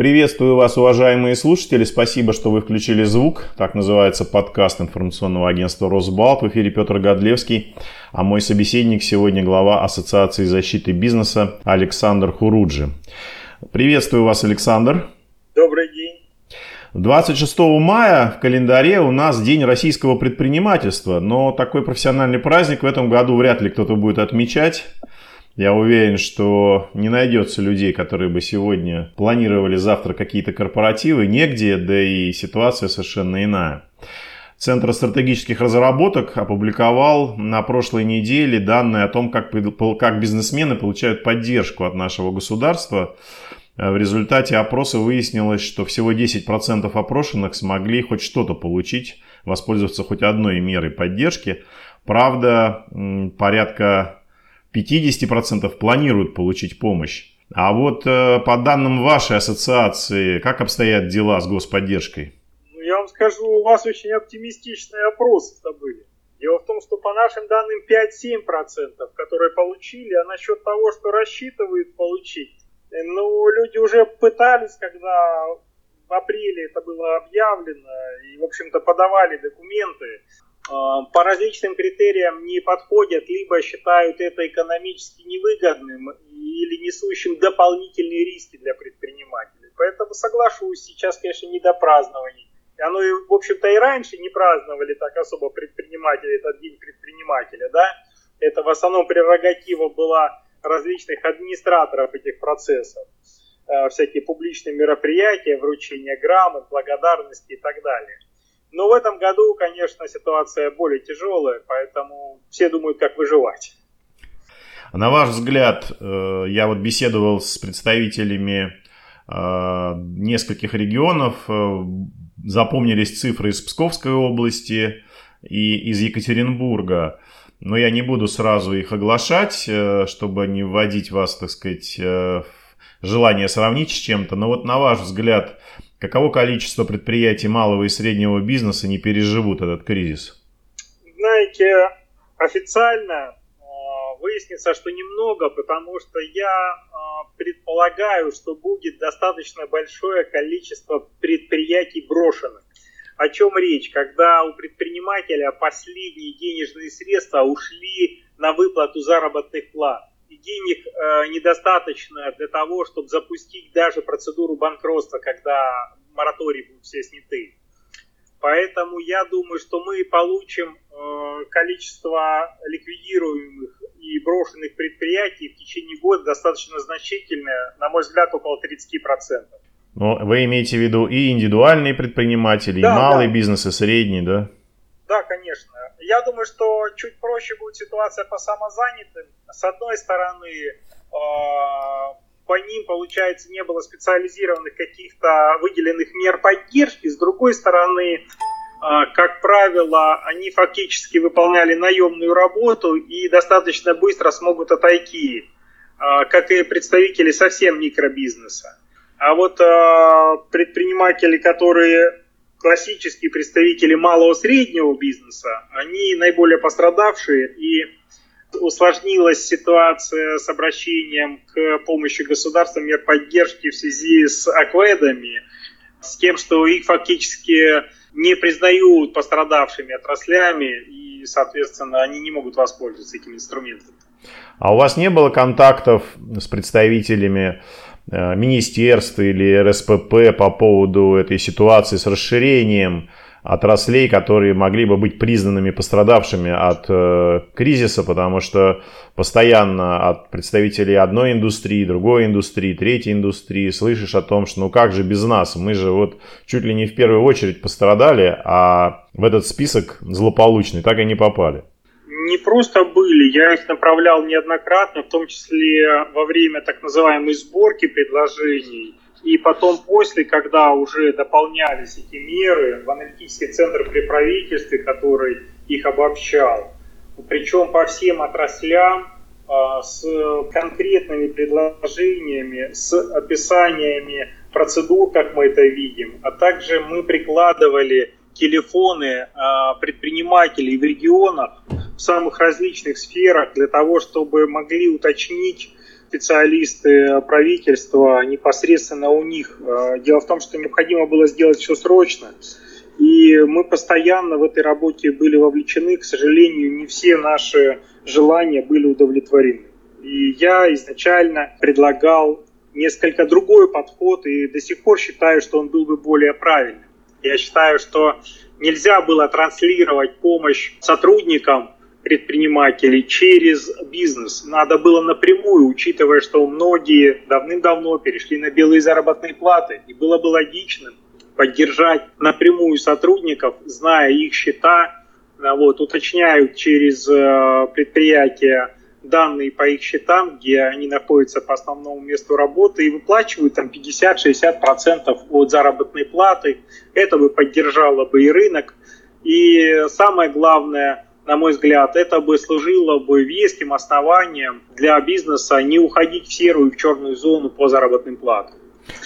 Приветствую вас, уважаемые слушатели. Спасибо, что вы включили звук. Так называется подкаст информационного агентства «Росбалт». В эфире Петр Годлевский. А мой собеседник сегодня глава Ассоциации защиты бизнеса Александр Хуруджи. Приветствую вас, Александр. Добрый день. 26 мая в календаре у нас День российского предпринимательства, но такой профессиональный праздник в этом году вряд ли кто-то будет отмечать. Я уверен, что не найдется людей, которые бы сегодня планировали завтра какие-то корпоративы. Негде, да и ситуация совершенно иная. Центр стратегических разработок опубликовал на прошлой неделе данные о том, как, как бизнесмены получают поддержку от нашего государства. В результате опроса выяснилось, что всего 10% опрошенных смогли хоть что-то получить, воспользоваться хоть одной мерой поддержки. Правда, порядка 50% планируют получить помощь. А вот э, по данным вашей ассоциации, как обстоят дела с господдержкой? Ну, я вам скажу, у вас очень оптимистичные опросы-то были. Дело в том, что по нашим данным 5-7%, которые получили, а насчет того, что рассчитывают получить, э, ну, люди уже пытались, когда в апреле это было объявлено, и, в общем-то, подавали документы. А, по различным критериям не подходят, либо считают это экономически невыгодным или несущим дополнительные риски для предпринимателей. Поэтому соглашусь, сейчас, конечно, не до празднований. Оно, в общем-то, и раньше не праздновали так особо предприниматели, этот день предпринимателя, да. Это в основном прерогатива была различных администраторов этих процессов. Э, всякие публичные мероприятия, вручение грамот, благодарности и так далее. Но в этом году, конечно, ситуация более тяжелая, поэтому все думают, как выживать. На ваш взгляд, э, я вот беседовал с представителями э, нескольких регионов, э, запомнились цифры из Псковской области и из Екатеринбурга. Но я не буду сразу их оглашать, чтобы не вводить вас, так сказать, в желание сравнить с чем-то. Но вот на ваш взгляд, Каково количество предприятий малого и среднего бизнеса не переживут этот кризис? Знаете, официально э, выяснится, что немного, потому что я э, предполагаю, что будет достаточно большое количество предприятий брошенных. О чем речь? Когда у предпринимателя последние денежные средства ушли на выплату заработных плат денег э, недостаточно для того, чтобы запустить даже процедуру банкротства, когда моратории будут все сняты. Поэтому я думаю, что мы получим э, количество ликвидируемых и брошенных предприятий в течение года достаточно значительное, на мой взгляд, около 30%. Но вы имеете в виду и индивидуальные предприниматели, да, и малый да. бизнес, и средний, да? Да, конечно. Я думаю, что чуть проще будет ситуация по самозанятым. С одной стороны, э, по ним, получается, не было специализированных каких-то выделенных мер поддержки. С другой стороны, э, как правило, они фактически выполняли наемную работу и достаточно быстро смогут отойти, э, как и представители совсем микробизнеса. А вот предприниматели, которые классические представители малого среднего бизнеса, они наиболее пострадавшие и усложнилась ситуация с обращением к помощи государства мер поддержки в связи с акведами, с тем, что их фактически не признают пострадавшими отраслями, и, соответственно, они не могут воспользоваться этим инструментом. А у вас не было контактов с представителями министерств или РСПП по поводу этой ситуации с расширением отраслей, которые могли бы быть признанными пострадавшими от э, кризиса, потому что постоянно от представителей одной индустрии, другой индустрии, третьей индустрии слышишь о том, что ну как же без нас, мы же вот чуть ли не в первую очередь пострадали, а в этот список злополучный так и не попали не просто были, я их направлял неоднократно, в том числе во время так называемой сборки предложений, и потом после, когда уже дополнялись эти меры в аналитический центр при правительстве, который их обобщал. Причем по всем отраслям а, с конкретными предложениями, с описаниями процедур, как мы это видим, а также мы прикладывали телефоны а, предпринимателей в регионах в самых различных сферах для того, чтобы могли уточнить специалисты правительства непосредственно у них. Э, дело в том, что необходимо было сделать все срочно. И мы постоянно в этой работе были вовлечены. К сожалению, не все наши желания были удовлетворены. И я изначально предлагал несколько другой подход и до сих пор считаю, что он был бы более правильным. Я считаю, что нельзя было транслировать помощь сотрудникам предпринимателей через бизнес. Надо было напрямую, учитывая, что многие давным-давно перешли на белые заработные платы. И было бы логичным поддержать напрямую сотрудников, зная их счета, вот, уточняют через э, предприятия данные по их счетам, где они находятся по основному месту работы, и выплачивают там 50-60% от заработной платы. Это бы поддержало бы и рынок. И самое главное, на мой взгляд, это бы служило бы веским основанием для бизнеса не уходить в серую и в черную зону по заработным платам.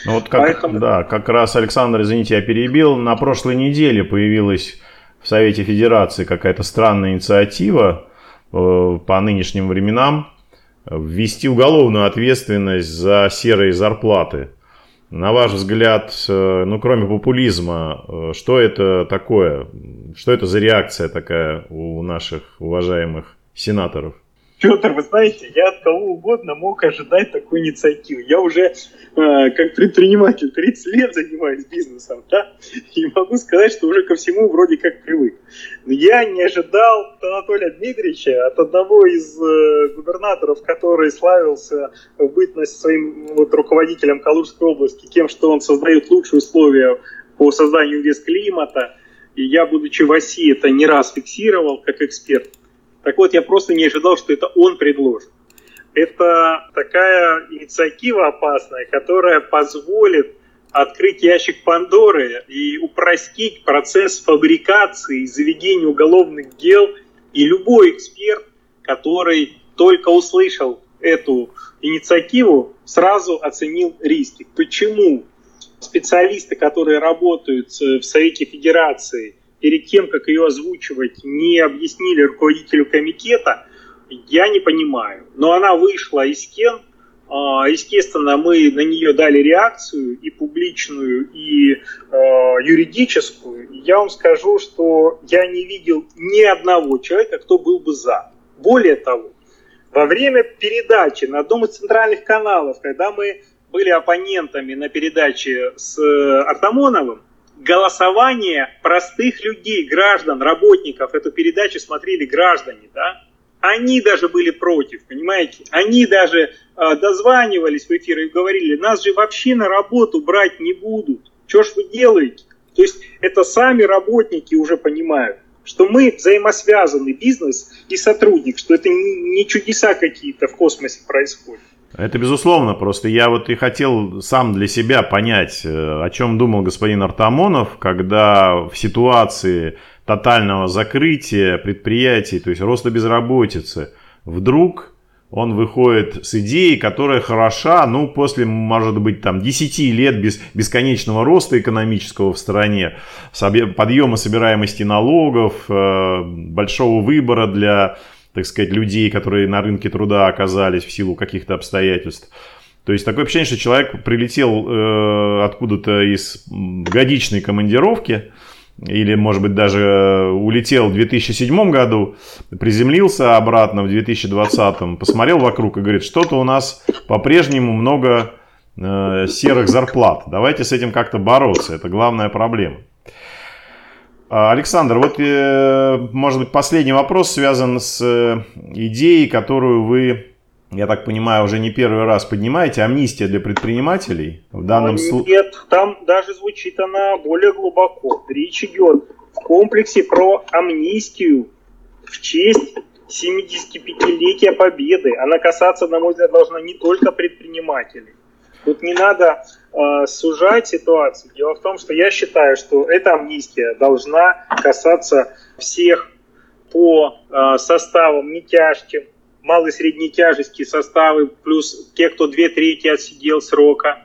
Ну вот как, Поэтому... да, как раз, Александр, извините, я перебил. На прошлой неделе появилась в Совете Федерации какая-то странная инициатива, Э, по нынешним временам ввести уголовную ответственность за серые зарплаты. На ваш взгляд, э, ну кроме популизма, э, что это такое? Что это за реакция такая у наших уважаемых сенаторов? Петр, вы знаете, я от кого угодно мог ожидать такой инициативы. Я уже э, как предприниматель 30 лет занимаюсь бизнесом, да, и могу сказать, что уже ко всему вроде как привык. Но я не ожидал от Анатолия Дмитриевича, от одного из э, губернаторов, который славился в бытность своим вот, руководителем Калужской области, тем, что он создает лучшие условия по созданию климата. И я, будучи в России, это не раз фиксировал как эксперт – так вот, я просто не ожидал, что это он предложит. Это такая инициатива опасная, которая позволит открыть ящик Пандоры и упростить процесс фабрикации и заведения уголовных дел. И любой эксперт, который только услышал эту инициативу, сразу оценил риски. Почему специалисты, которые работают в Совете Федерации, перед тем, как ее озвучивать, не объяснили руководителю комитета, я не понимаю. Но она вышла из Кен, а, Естественно, мы на нее дали реакцию и публичную, и э, юридическую. Я вам скажу, что я не видел ни одного человека, кто был бы за. Более того, во время передачи на одном из центральных каналов, когда мы были оппонентами на передаче с Артамоновым, голосование простых людей, граждан, работников, эту передачу смотрели граждане, да, они даже были против, понимаете? Они даже э, дозванивались в эфир и говорили, нас же вообще на работу брать не будут. Что ж вы делаете? То есть это сами работники уже понимают, что мы взаимосвязаны, бизнес и сотрудник, что это не чудеса какие-то в космосе происходят. Это безусловно, просто я вот и хотел сам для себя понять, э, о чем думал господин Артамонов, когда в ситуации тотального закрытия предприятий, то есть роста безработицы, вдруг он выходит с идеей, которая хороша, ну, после, может быть, там, 10 лет без, бесконечного роста экономического в стране, подъема собираемости налогов, э, большого выбора для так сказать, людей, которые на рынке труда оказались в силу каких-то обстоятельств. То есть такое ощущение, что человек прилетел э, откуда-то из годичной командировки, или, может быть, даже улетел в 2007 году, приземлился обратно в 2020, посмотрел вокруг и говорит, что-то у нас по-прежнему много э, серых зарплат. Давайте с этим как-то бороться, это главная проблема. А, Александр, вот, э, может быть, последний вопрос связан с э, идеей, которую вы, я так понимаю, уже не первый раз поднимаете, амнистия для предпринимателей в данном случае. Нет, там даже звучит она более глубоко. Речь идет в комплексе про амнистию в честь 75-летия Победы. Она касаться, на мой взгляд, должна не только предпринимателей. Тут не надо э, сужать ситуацию. Дело в том, что я считаю, что эта амнистия должна касаться всех по э, составам не тяжким, малой и средней тяжести составы, плюс те, кто две трети отсидел срока.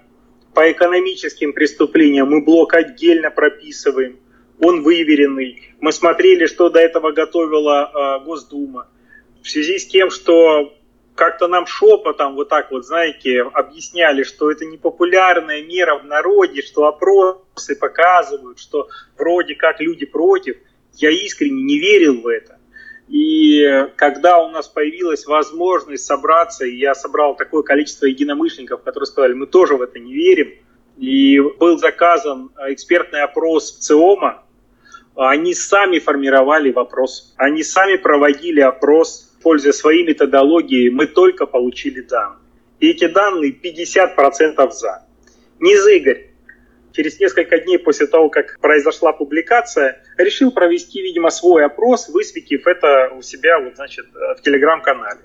По экономическим преступлениям мы блок отдельно прописываем. Он выверенный. Мы смотрели, что до этого готовила э, Госдума. В связи с тем, что как-то нам шепотом вот так вот, знаете, объясняли, что это непопулярная мера в народе, что опросы показывают, что вроде как люди против. Я искренне не верил в это. И когда у нас появилась возможность собраться, я собрал такое количество единомышленников, которые сказали, мы тоже в это не верим, и был заказан экспертный опрос в ЦИОМа, они сами формировали вопрос, они сами проводили опрос, используя свои методологии, мы только получили данные. И эти данные 50% за. Низ Игорь через несколько дней после того, как произошла публикация, решил провести, видимо, свой опрос, высветив это у себя вот, значит, в телеграм-канале.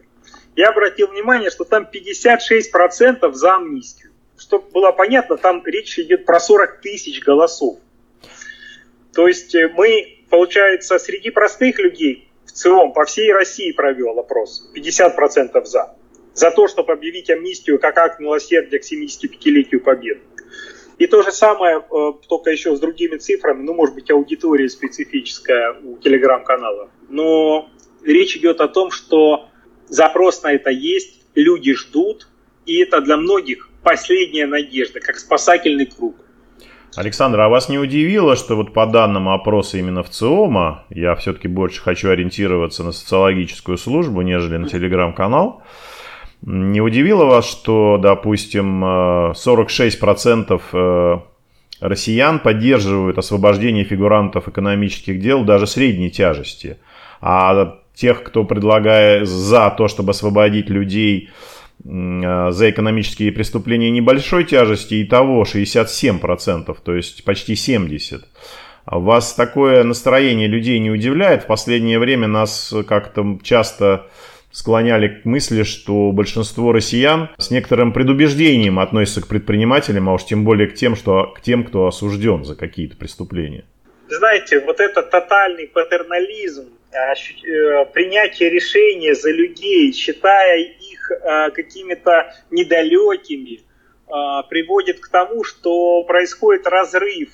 Я обратил внимание, что там 56% за амнистию. Чтобы было понятно, там речь идет про 40 тысяч голосов. То есть э, мы, получается, среди простых людей целом по всей России провел опрос. 50% за. За то, чтобы объявить амнистию как акт милосердия к 75-летию Победы. И то же самое, э, только еще с другими цифрами, ну, может быть, аудитория специфическая у телеграм-канала. Но речь идет о том, что запрос на это есть, люди ждут, и это для многих последняя надежда, как спасательный круг. Александр, а вас не удивило, что вот по данным опроса именно в циома, я все-таки больше хочу ориентироваться на социологическую службу, нежели на телеграм-канал, не удивило вас, что, допустим, 46% э, э, россиян поддерживают освобождение фигурантов экономических дел даже средней тяжести, а тех, кто предлагает за то, чтобы освободить людей за экономические преступления небольшой тяжести, и того 67%, то есть почти 70%. Вас такое настроение людей не удивляет? В последнее время нас как-то часто склоняли к мысли, что большинство россиян с некоторым предубеждением относятся к предпринимателям, а уж тем более к тем, что, к тем кто осужден за какие-то преступления. Знаете, вот этот тотальный патернализм, э, принятие решения за людей, считая их э, какими-то недалекими, э, приводит к тому, что происходит разрыв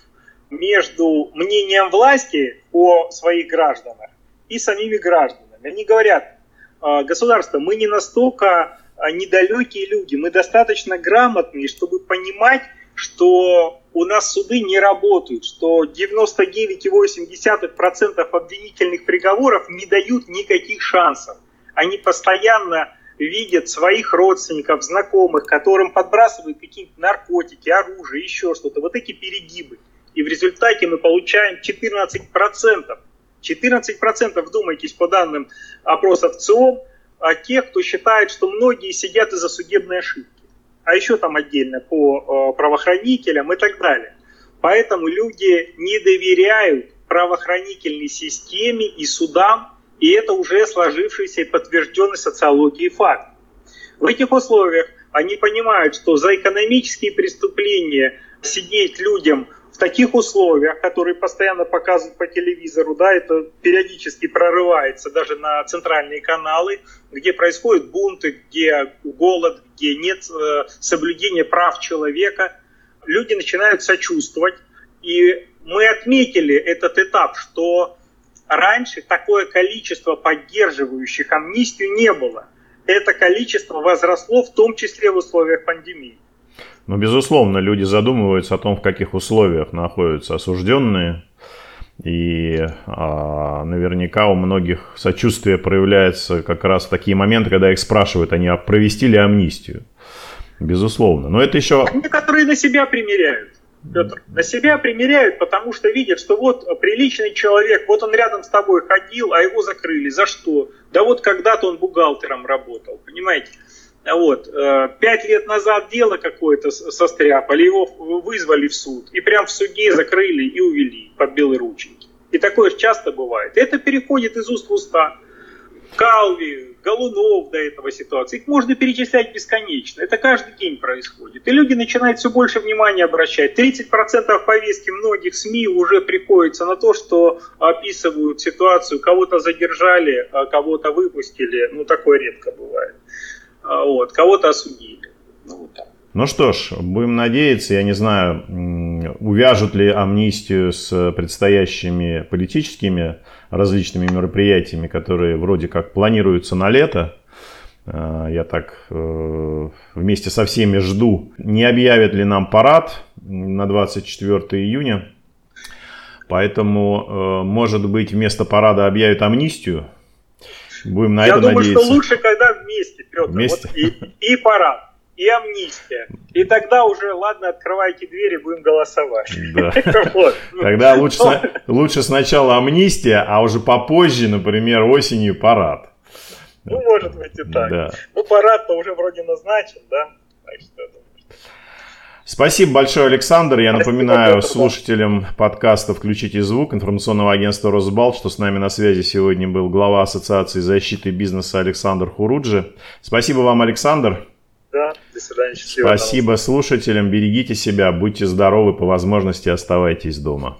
между мнением власти о своих гражданах и самими гражданами. Они говорят, а, государство, мы не настолько недалекие люди, мы достаточно грамотные, чтобы понимать, что у нас суды не работают, что 99,8% обвинительных приговоров не дают никаких шансов. Они постоянно видят своих родственников, знакомых, которым подбрасывают какие-то наркотики, оружие, еще что-то. Вот эти перегибы. И в результате мы получаем 14% 14% вдумайтесь по данным опросов ЦИОМ, а тех, кто считает, что многие сидят из-за судебной ошибки. А еще там отдельно по э, правоохранителям и так далее. Поэтому люди не доверяют правоохранительной системе и судам, и это уже сложившийся и подтвержденный социологией факт. В этих условиях они понимают, что за экономические преступления сидеть людям таких условиях, которые постоянно показывают по телевизору, да, это периодически прорывается даже на центральные каналы, где происходят бунты, где голод, где нет э, соблюдения прав человека, люди начинают сочувствовать. И мы отметили этот этап, что раньше такое количество поддерживающих амнистию не было. Это количество возросло в том числе в условиях пандемии. Ну, безусловно, люди задумываются о том, в каких условиях находятся осужденные. И а, наверняка у многих сочувствие проявляется как раз в такие моменты, когда их спрашивают, они а провести ли амнистию. Безусловно. Но это еще... Некоторые на себя примеряют. Петр, на себя примеряют, потому что видят, что вот приличный человек, вот он рядом с тобой ходил, а его закрыли. За что? Да вот когда-то он бухгалтером работал, понимаете? Вот. Э, пять лет назад дело какое-то состряпали, его вызвали в суд. И прям в суде закрыли и увели под белые рученьки. И такое часто бывает. Это переходит из уст в уста. Калви, Голунов до этого ситуации. Их можно перечислять бесконечно. Это каждый день происходит. И люди начинают все больше внимания обращать. 30% повестки многих СМИ уже приходится на то, что описывают ситуацию. Кого-то задержали, а кого-то выпустили. Ну, такое редко бывает. А, вот, кого-то осудили. Ну, вот так. Ну что ж, будем надеяться, я не знаю, увяжут ли амнистию с предстоящими политическими различными мероприятиями, которые вроде как планируются на лето. Э, я так э, вместе со всеми жду, не объявят ли нам парад на 24 июня. Поэтому, э, может быть, вместо парада объявят амнистию. Будем на Я это думаю, надеяться. что лучше, когда вместе, Петр. Вместе? Вот и, и парад, и амнистия. И тогда уже, ладно, открывайте двери, будем голосовать. Да. Вот. Тогда лучше, сна- лучше сначала амнистия, а уже попозже, например, осенью парад. Ну, может быть и так. Да. Ну, парад-то уже вроде назначен, да? Так что, Спасибо большое, Александр. Я Спасибо, напоминаю Петр, слушателям подкаста «Включите звук» информационного агентства «Росбалт», что с нами на связи сегодня был глава Ассоциации защиты бизнеса Александр Хуруджи. Спасибо вам, Александр. Да, до свидания, счастливо. Спасибо слушателям. Берегите себя, будьте здоровы, по возможности оставайтесь дома.